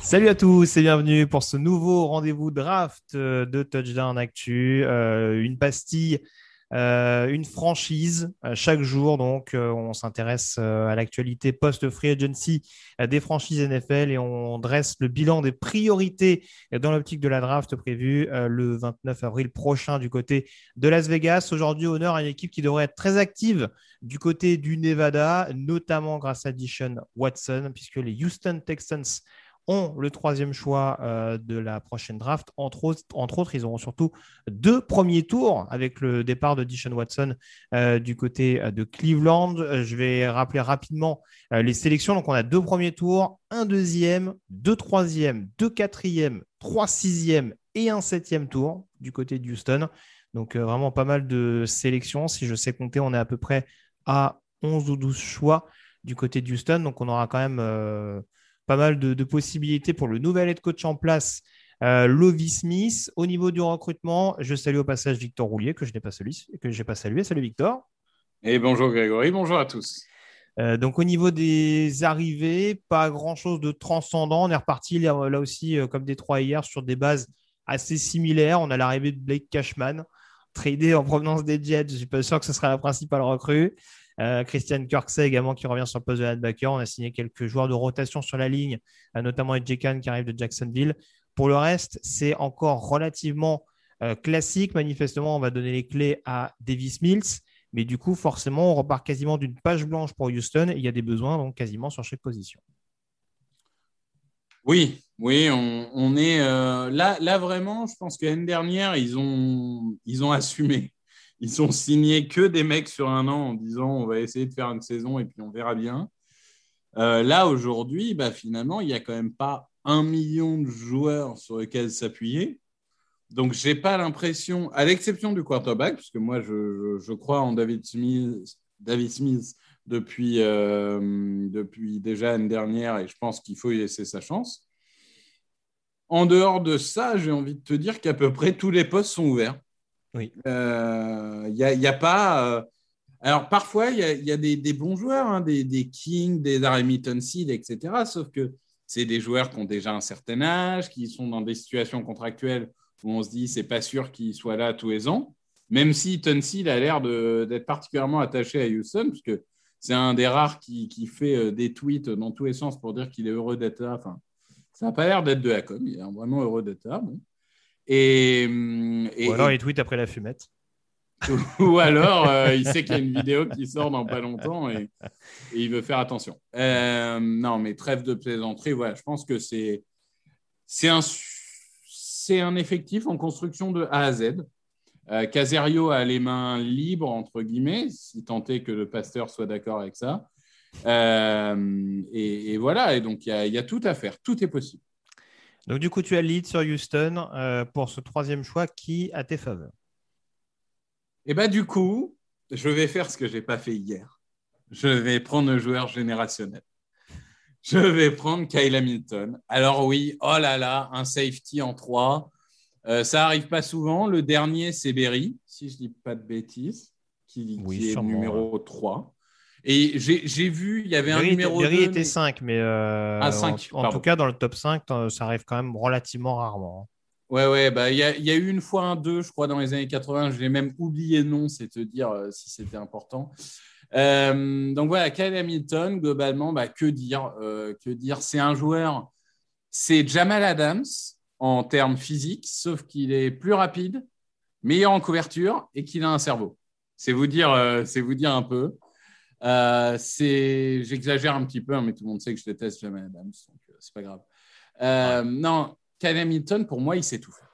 Salut à tous et bienvenue pour ce nouveau rendez-vous draft euh, de Touchdown Actu. Euh, une pastille, euh, une franchise chaque jour. Donc, on s'intéresse à l'actualité post-free agency des franchises NFL et on dresse le bilan des priorités dans l'optique de la draft prévue le 29 avril prochain du côté de Las Vegas. Aujourd'hui, honneur à une équipe qui devrait être très active du côté du Nevada, notamment grâce à Dishon Watson, puisque les Houston Texans ont le troisième choix euh, de la prochaine draft. Entre autres, ils auront surtout deux premiers tours avec le départ de Dishon Watson euh, du côté euh, de Cleveland. Je vais rappeler rapidement les sélections. Donc, on a deux premiers tours, un deuxième, deux troisièmes, deux quatrièmes, trois sixièmes et un septième tour du côté de Houston. Donc, vraiment pas mal de sélections. Si je sais compter, on est à peu près à 11 ou 12 choix du côté de Houston. Donc, on aura quand même pas mal de, possibilités pour le nouvel head coach en place, euh, Lovie Smith. Au niveau du recrutement, je salue au passage Victor Roulier, que je n'ai pas, que pas salué. Salut Victor. Et bonjour Grégory, bonjour à tous. Euh, donc au niveau des arrivées, pas grand-chose de transcendant. On est reparti là, aussi, euh, comme des trois hier, sur des bases assez similaires. On a l'arrivée de Blake Cashman, tradé en provenance des Jets. Je ne suis pas sûr que ce sera la principale recrue. Euh, Christian Kirksey également qui revient sur le poste de linebacker. On a signé quelques joueurs de rotation sur la ligne, euh, notamment Edge Khan qui arrive de Jacksonville. Pour le reste, c'est encore relativement euh, classique. Manifestement, on va donner les clés à Davis Mills. Mais du coup, forcément, on repart quasiment d'une page blanche pour Houston. il y a des besoins donc quasiment sur chaque position. Oui, oui, on, est là, vraiment. Je pense que l'année dernière, ils ont assumé ils ont signé que des mecs sur un an en disant on va essayer de faire une saison et puis on verra bien. Euh, là, aujourd'hui, bah, finalement, il n'y a quand même pas un million de joueurs sur lesquels s'appuyer. Donc, je n'ai pas l'impression, à l'exception du quarterback, parce que moi, je, crois en David Smith, David Smith depuis, euh, depuis déjà l'année dernière et je pense qu'il faut y laisser sa chance. En dehors de ça, j'ai envie de te dire qu'à peu près tous les postes sont ouverts. Il euh, n'y a, pas. Euh, alors, parfois, il y a, des, bons joueurs, hein, des, des, Kings, des Remington Seed, etc. Sauf que c'est des joueurs qui ont déjà un certain âge, qui sont dans des situations contractuelles où on se dit c'est pas sûr qu'ils soient là tous les ans. Même si Tunsil a l'air d'être particulièrement attaché à Houston, parce que c'est un des rares qui, fait euh, des tweets dans tous les sens pour dire qu'il est heureux d'être là. Enfin, ça n'a pas l'air d'être de la com, il est vraiment heureux d'être là. Et, Ou alors il tweet après la fumette. Ou alors euh, il sait qu'il y a une vidéo qui sort dans pas longtemps et, il veut faire attention. Euh, non, mais trêve de plaisanterie, voilà, je pense que c'est un, un effectif en construction de A à Z. Euh, Caserio a les mains libres, entre guillemets, si tant est que le pasteur soit d'accord avec ça. et, voilà, et donc il y, y, a tout à faire, tout est possible. Donc, du coup, tu as le lead sur Houston euh, pour ce troisième choix qui a tes faveurs. Et eh bien, du coup, je vais faire ce que je n'ai pas fait hier. Je vais prendre un joueur générationnel. Je vais prendre Kyle Hamilton. Alors, oui, oh là là, un safety en trois. Euh, ça n'arrive pas souvent. Le dernier, c'est Berry, si je ne dis pas de bêtises, qui, est numéro 3. Et j'ai vu, il y avait un numéro Berry était 5, mais euh, ah, en, tout cas, dans le top 5, ça arrive quand même relativement rarement. Hein. Ouais, ouais, bah, il y, a, y, a eu une fois un 2, je crois, dans les années 80. Je l'ai même oublié le nom, c'est te dire euh, si c'était important. Euh, donc voilà, Kyle Hamilton, globalement, bah, que dire, que dire? C'est un joueur, c'est Jamal Adams en termes physiques, sauf qu'il est plus rapide, meilleur en couverture et qu'il a un cerveau. C'est vous dire, c'est vous dire un peu. Euh, j'exagère un petit peu, hein, mais tout le monde sait que je déteste jamais Adams, donc euh, c'est pas grave. Euh, non, Kyle Hamilton, pour moi, il sait tout faire.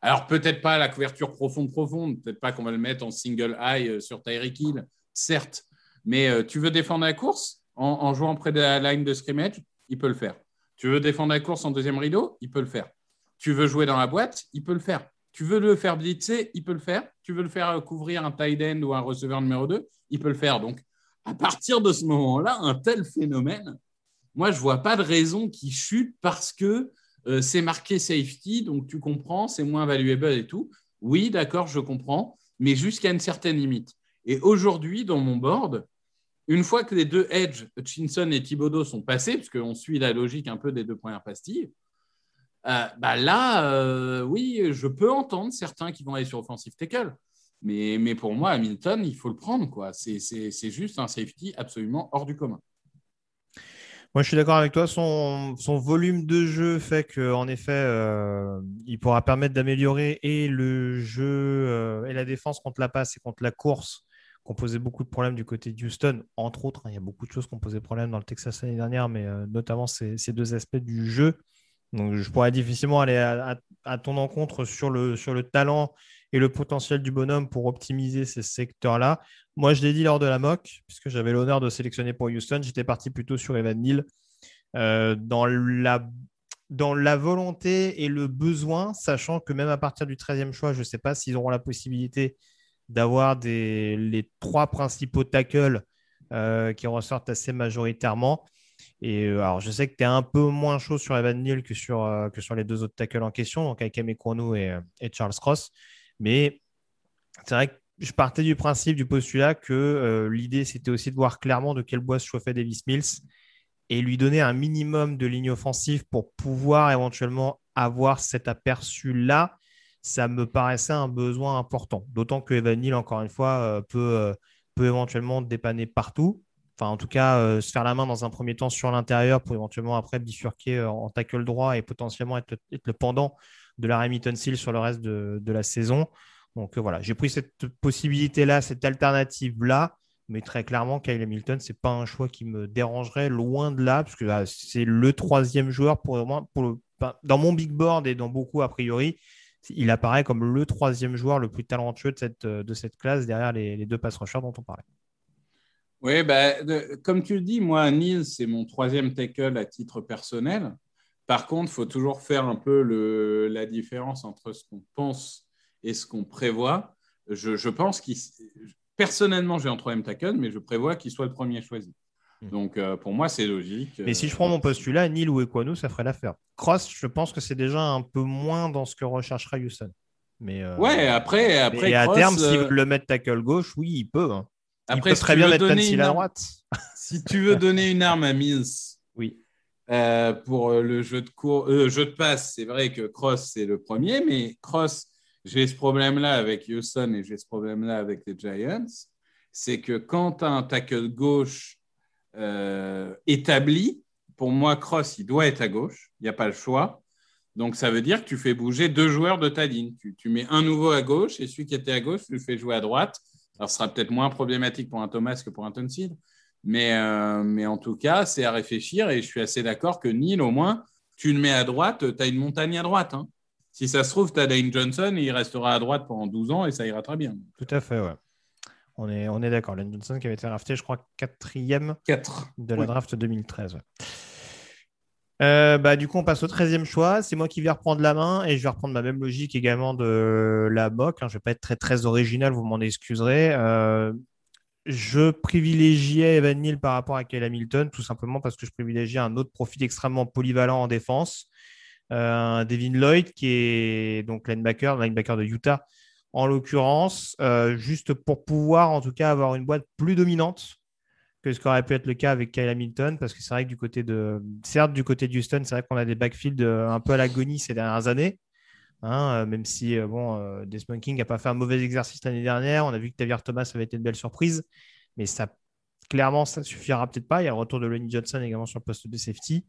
Alors, peut-être pas la couverture profonde, profonde, peut-être pas qu'on va le mettre en single eye euh, sur Tyreek Hill, certes, mais tu veux défendre la course en, jouant près de la ligne de scrimmage, il peut le faire. Tu veux défendre la course en deuxième rideau, il peut le faire. Tu veux jouer dans la boîte, il peut le faire. Tu veux le faire blitzer, il peut le faire. Tu veux le faire couvrir un tight end ou un receveur numéro 2, il peut le faire. Donc, à partir de ce moment-là, un tel phénomène, moi, je ne vois pas de raison qu'il chute parce que euh, c'est marqué safety, donc tu comprends, c'est moins valuable et tout. Oui, d'accord, je comprends, mais jusqu'à une certaine limite. Et aujourd'hui, dans mon board, une fois que les deux edge, Hutchinson et Thibodeau, sont passés, puisqu'on suit la logique un peu des deux premières pastilles, euh, bah là, euh, oui, je peux entendre certains qui vont aller sur offensive tackle. Mais, mais pour moi, Hamilton, il faut le prendre. quoi. C'est juste un safety absolument hors du commun. Moi, je suis d'accord avec toi. Son, volume de jeu fait qu'en effet, euh, il pourra permettre d'améliorer et le jeu et la défense contre la passe et contre la course, qui ont posé beaucoup de problèmes du côté de Houston, entre autres. Hein, il y a beaucoup de choses qui ont posé problème dans le Texas l'année dernière, mais notamment ces, deux aspects du jeu. Donc, je pourrais difficilement aller à, ton encontre sur le, sur le talent et le potentiel du bonhomme pour optimiser ces secteurs-là. Moi, je l'ai dit lors de la mock, puisque j'avais l'honneur de sélectionner pour Houston, j'étais parti plutôt sur Evan Neal. Euh, dans, la, dans la volonté et le besoin, sachant que même à partir du 13e choix, je ne sais pas s'ils auront la possibilité d'avoir les trois principaux tackles euh, qui ressortent assez majoritairement. Et euh, alors, je sais que tu es un peu moins chaud sur Evan Neal que sur, que sur les deux autres tackles en question, donc avec Amy et, et Charles Cross. Mais c'est vrai que je partais du principe, du postulat que euh, l'idée, c'était aussi de voir clairement de quel bois se chauffait Davis Mills et lui donner un minimum de ligne offensive pour pouvoir éventuellement avoir cet aperçu-là. Ça me paraissait un besoin important. D'autant que Evan Neal, encore une fois, euh, peut, euh, peut éventuellement dépanner partout. Enfin, en tout cas, se faire la main dans un premier temps sur l'intérieur pour éventuellement après bifurquer en tackle droit et potentiellement être, le pendant de la Remington Seal sur le reste de, la saison. Donc euh, voilà, j'ai pris cette possibilité-là, cette alternative-là. Mais très clairement, Kyle Hamilton, ce n'est pas un choix qui me dérangerait loin de là, parce que ah, c'est le troisième joueur pour moi. Dans mon big board et dans beaucoup a priori, il apparaît comme le troisième joueur le plus talentueux de cette, classe derrière les, deux pass rushers dont on parlait. Oui, bah, comme tu le dis, moi, Neil, c'est mon troisième tackle à titre personnel. Par contre, il faut toujours faire un peu le, la différence entre ce qu'on pense et ce qu'on prévoit. Je, pense qu'il. Personnellement, j'ai en troisième tackle, mais je prévois qu'il soit le premier choisi. Hmm. Donc, euh, pour moi, c'est logique. Mais si je prends mon postulat, Neil ou Equano, ça ferait l'affaire. Cross, je pense que c'est déjà un peu moins dans ce que recherchera Houston. Mais euh, Ouais, après. après et à terme, s'il euh, veut le mettre tackle gauche, oui, il peut. Hein. Après, il peut très bien mettre à droite. si tu veux donner une arme à Mills. Oui. pour le jeu de, cours, jeu de passe, c'est vrai que Cross, c'est le premier, mais Cross, j'ai ce problème-là avec Houston et j'ai ce problème-là avec les Giants, c'est que quand tu as un tackle gauche euh, établi, pour moi, Cross, il doit être à gauche, il n'y a pas le choix. Donc, ça veut dire que tu fais bouger deux joueurs de ta ligne. Tu, mets un nouveau à gauche et celui qui était à gauche, tu le fais jouer à droite. Alors, ce sera peut-être moins problématique pour un Thomas que pour un Tonsil. Mais, euh, mais en tout cas, c'est à réfléchir et je suis assez d'accord que Neil, au moins, tu le mets à droite, tu as une montagne à droite. Hein si ça se trouve, tu as Dane Johnson, il restera à droite pendant 12 ans et ça ira très bien. Tout à fait, ouais. On est, on est d'accord. Dane Johnson qui avait été drafté, je crois, quatrième de la draft 2013. Euh, bah, du coup, on passe au 13e choix. C'est moi qui vais reprendre la main et je vais reprendre ma même logique également de la mock. Hein. Je ne vais pas être très, très original, vous m'en excuserez. Euh, je privilégiais Evan Neal par rapport à Kyle Hamilton, tout simplement parce que je privilégiais un autre profil extrêmement polyvalent en défense. Euh, Devin Lloyd, qui est donc linebacker, linebacker de Utah, en l'occurrence, juste pour pouvoir en tout cas avoir une boîte plus dominante que ce qu'aurait pu être le cas avec Kyle Hamilton, parce que c'est vrai que du côté de, certes du côté de Houston, c'est vrai qu'on a des backfields euh, un peu à l'agonie ces dernières années, hein, même si bon, Desmond King n'a pas fait un mauvais exercice l'année dernière, on a vu que Tavier Thomas avait été une belle surprise, mais ça clairement ça ne suffira peut-être pas. Il y a le retour de Lenny Johnson également sur le poste de safety,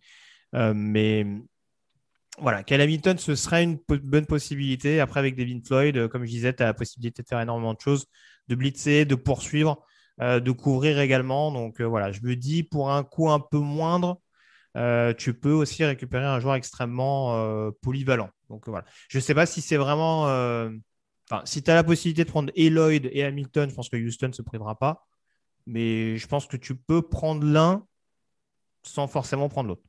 mais voilà, Kyle Hamilton, ce serait une bonne possibilité. Après, avec Devin Floyd, euh, comme je disais, tu as la possibilité de faire énormément de choses, de blitzer, de poursuivre, euh, de couvrir également. Donc euh, voilà, je me dis pour un coût un peu moindre, euh, tu peux aussi récupérer un joueur extrêmement euh, polyvalent. Donc voilà. Je ne sais pas si c'est vraiment. euh, Enfin, si tu as la possibilité de prendre Eloyd et Hamilton, je pense que Houston ne se privera pas. Mais je pense que tu peux prendre l'un sans forcément prendre l'autre.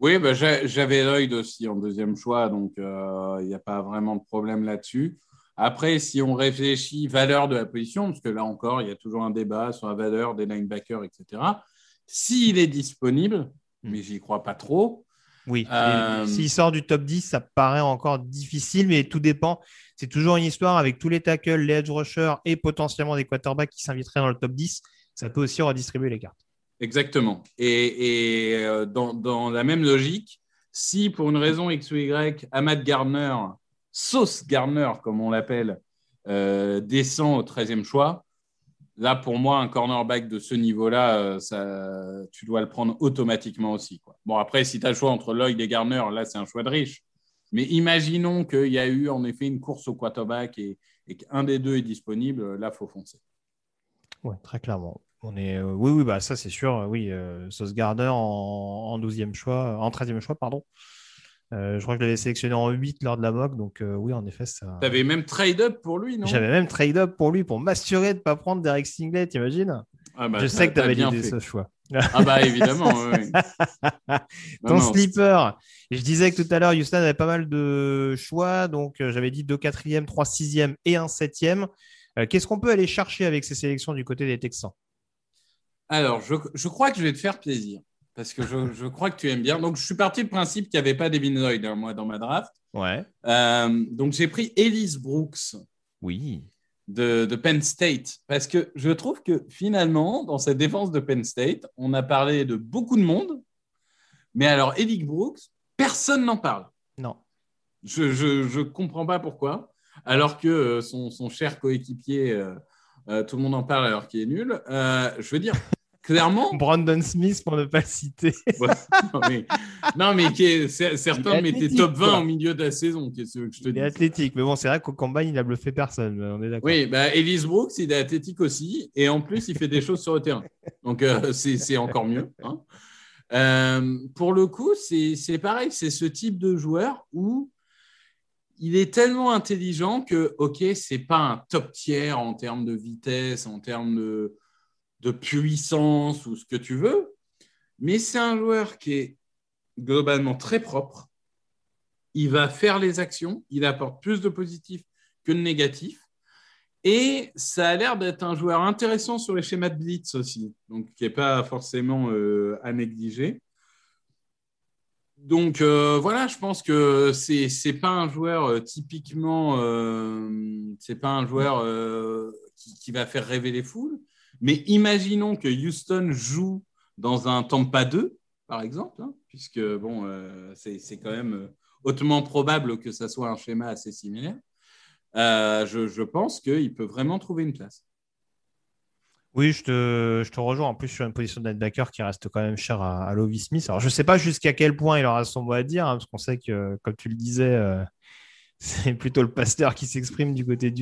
Oui, j'a- j'avais Lloyd aussi en deuxième choix, donc euh, il n'y a pas vraiment de problème là-dessus. Après, si on réfléchit valeur de la position, parce que là encore, il y a toujours un débat sur la valeur des linebackers, etc. S'il est disponible, mais j'y crois pas trop, Oui. Euh, S'il sort du top 10, ça paraît encore difficile, mais tout dépend. C'est toujours une histoire avec tous les tackles, les edge rushers et potentiellement des quarterbacks qui s'inviteraient dans le top 10. Ça peut aussi redistribuer les cartes. Exactement. Et, et, euh, dans, dans la même logique, si pour une raison X ou Y, Ahmad Gardner, Sauce Gardner, comme on l'appelle, euh, descend au 13e choix, là, pour moi, un cornerback de ce niveau-là, euh, ça, tu dois le prendre automatiquement aussi. Bon, après, si tu as le choix entre Lloyd et Gardner, là, c'est un choix de riche. Mais imaginons qu'il y a eu en effet une course au quarterback et, qu'un des deux est disponible, là, il faut foncer. Ouais, très clairement. On est, euh, oui, oui, bah ça c'est sûr. Oui, Sauce Gardner en, en 12e choix, en 13e choix, pardon. Euh, je crois que je l'avais sélectionné en 8 lors de la mock, donc euh, oui, en effet, ça. Tu avais même trade-up pour lui, non? J'avais même trade-up pour lui pour m'assurer de ne pas prendre Derek Singlet, t'imagines? Ah bah, Je sais que tu t'as avais bien validé fait. ce choix. Ah bah évidemment, oui. Ton Non, sleeper. Je disais que tout à l'heure, Houston avait pas mal de choix. Donc, euh, j'avais dit 2 4e, 3 6e et un 7e. Euh, Qu'est-ce qu'on peut aller chercher avec ces sélections du côté des Texans? Alors, je, je crois que je vais te faire plaisir. Parce que je, je crois que tu aimes bien. Donc, je suis parti du principe qu'il n'y avait pas Devin Lloyd, hein, moi, dans ma draft. Ouais. Euh, donc, j'ai pris Ellis Brooks Oui. de, de Penn State. Parce que je trouve que finalement, dans cette défense de Penn State, on a parlé de beaucoup de monde. Mais alors, Ellis Brooks, personne n'en parle. Non. Je ne comprends pas pourquoi. Alors que euh, son, son cher coéquipier, euh, euh, tout le monde en parle alors qu'il est nul. Je veux dire, clairement. Brandon Smith, pour ne pas le citer. Ouais, non, mais, qui est- certains mettaient top 20 quoi. au milieu de la saison. Qu'est-ce que je te Il dis est athlétique. Mais bon, c'est vrai qu'au combine, il a bluffé personne. On est d'accord. Oui, bah, Ellis Brooks, il est athlétique aussi. Et en plus, il fait des choses sur le terrain. Donc, euh, c'est encore mieux. hein. Euh, pour le coup, c'est c'est pareil. C'est ce type de joueur où il est tellement intelligent que, OK, c'est pas un top tiers en termes de vitesse, en termes de, de puissance ou ce que tu veux. Mais c'est un joueur qui est globalement très propre. Il va faire les actions. Il apporte plus de positif que de négatif. Et ça a l'air d'être un joueur intéressant sur les schémas de blitz aussi, donc qui n'est pas forcément euh, à négliger. Donc euh, voilà, je pense que c'est c'est pas un joueur euh, typiquement, euh, c'est pas un joueur qui va faire rêver les foules. Mais imaginons que Houston joue dans un Tampa 2, par exemple, hein, puisque bon, euh, c'est quand même euh, hautement probable que ça soit un schéma assez similaire. Euh, je, pense qu'il peut vraiment trouver une place. Oui, je te, rejoins en plus sur une position de linebacker qui reste quand même chère à, à Lovie Smith. Alors, je ne sais pas jusqu'à quel point il aura son mot à dire, hein, parce qu'on sait que, comme tu le disais, c'est plutôt le pasteur qui s'exprime du côté de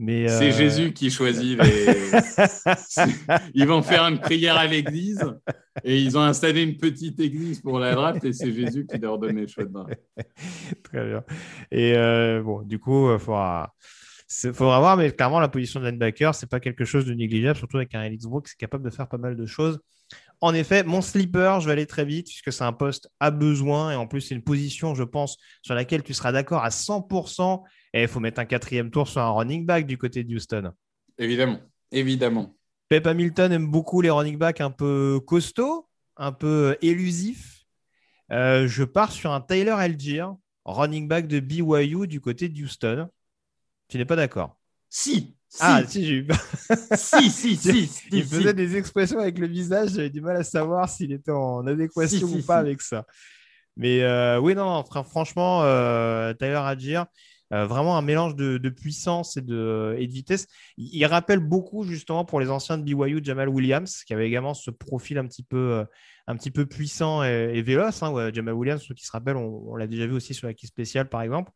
C'est euh, Jésus qui choisit les. ils vont faire une prière à l'église et ils ont installé une petite église pour la draft et c'est Jésus qui leur donne les choix de draft. Très bien. Et euh, bon, du coup, il faudra, c'est- faudra voir, mais clairement, la position de linebacker, c'est pas quelque chose de négligeable, surtout avec un Elix Brooks qui est capable de faire pas mal de choses. En effet, mon sleeper, je vais aller très vite puisque c'est un poste à besoin et en plus, c'est une position, je pense, sur laquelle tu seras d'accord à 100%. Et il faut mettre un quatrième tour sur un running back du côté de Houston. Évidemment, évidemment. Pep Hamilton aime beaucoup les running backs un peu costauds, un peu élusifs. Euh, je pars sur un Tyler Algier, running back de BYU du côté de Houston. Tu n'es pas d'accord? Si, si, Ah, si, j'ai eu si, si, si, Il si. faisait des expressions avec le visage, j'avais du mal à savoir s'il était en adéquation Si, ou pas avec ça. Mais euh, oui, non, fr- franchement, euh, Tyler Algier, euh, vraiment un mélange de, puissance et de, vitesse. Il, rappelle beaucoup justement pour les anciens de BYU, Jamal Williams, qui avait également ce profil un petit peu, euh, un petit peu puissant et, et véloce. hein. Jamal Williams, ceux qui se rappellent, on, l'a déjà vu aussi sur la quille spéciale, par exemple.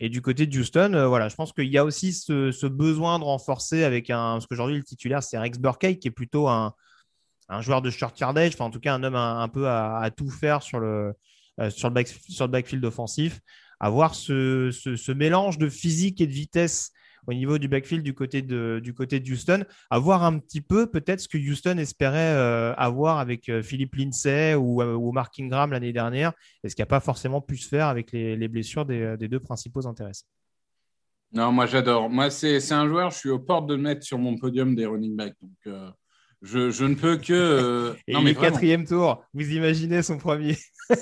Et du côté de Houston, euh, voilà, je pense qu'il y a aussi ce, besoin de renforcer avec un. Parce qu'aujourd'hui, le titulaire, c'est Rex Burkhead, qui est plutôt un, un joueur de short yardage, enfin en tout cas un homme un, peu à, tout faire sur le, sur, le sur le backfield offensif. Avoir ce, ce, mélange de physique et de vitesse au niveau du backfield du côté de, du côté de Houston, avoir un petit peu peut-être ce que Houston espérait euh, avoir avec euh, Philippe Lindsay ou, euh, ou Mark Ingram l'année dernière, et ce qui n'a pas forcément pu se faire avec les, les blessures des, des, deux principaux intéressés? Non, moi j'adore. Moi, c'est un joueur, je suis aux portes de le mettre sur mon podium des running backs. Je, je, ne peux que. et non, mais quatrième tour, vous imaginez son premier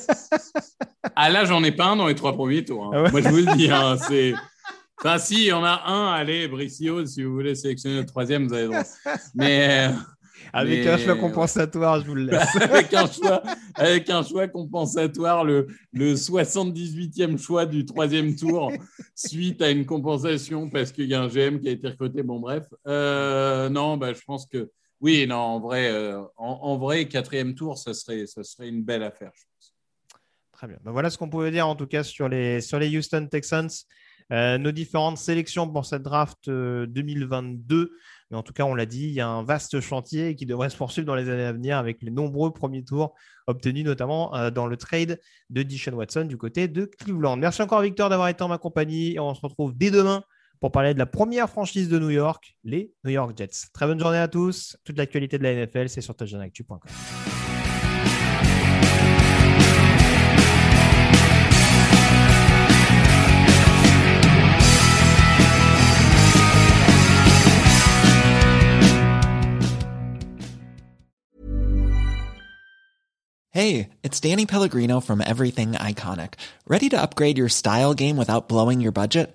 Ah là, j'en ai pas un dans les trois premiers tours. Hein. Ah moi, je vous le dis, hein, c'est. Enfin, si, il y en a un, allez, Bricio, si vous voulez sélectionner le troisième, vous avez droit. Mais. Euh, avec un choix compensatoire, je vous le laisse. avec, un choix, avec un choix compensatoire, le, le 78e choix du troisième tour, suite à une compensation parce qu'il y a un GM qui a été recruté. Bon, bref. Euh, non, bah, je pense que oui, non, en vrai, euh, en, vrai, quatrième tour, ça serait, ça serait une belle affaire, je pense. Très bien. Ben, voilà ce qu'on pouvait dire en tout cas sur les, sur les Houston Texans. Euh, nos différentes sélections pour cette draft 2022. Euh, Mais en tout cas, on l'a dit, il y a un vaste chantier qui devrait se poursuivre dans les années à venir avec les nombreux premiers tours obtenus notamment dans le trade de Dishon Watson du côté de Cleveland. Merci encore Victor d'avoir été en ma compagnie et on se retrouve dès demain pour parler de la première franchise de New York, les New York Jets. Très bonne journée à tous. Toute l'actualité de la NFL, c'est sur touchdownactu.com. Hey, it's Danny Pellegrino from Everything Iconic. Ready to upgrade your style game without blowing your budget?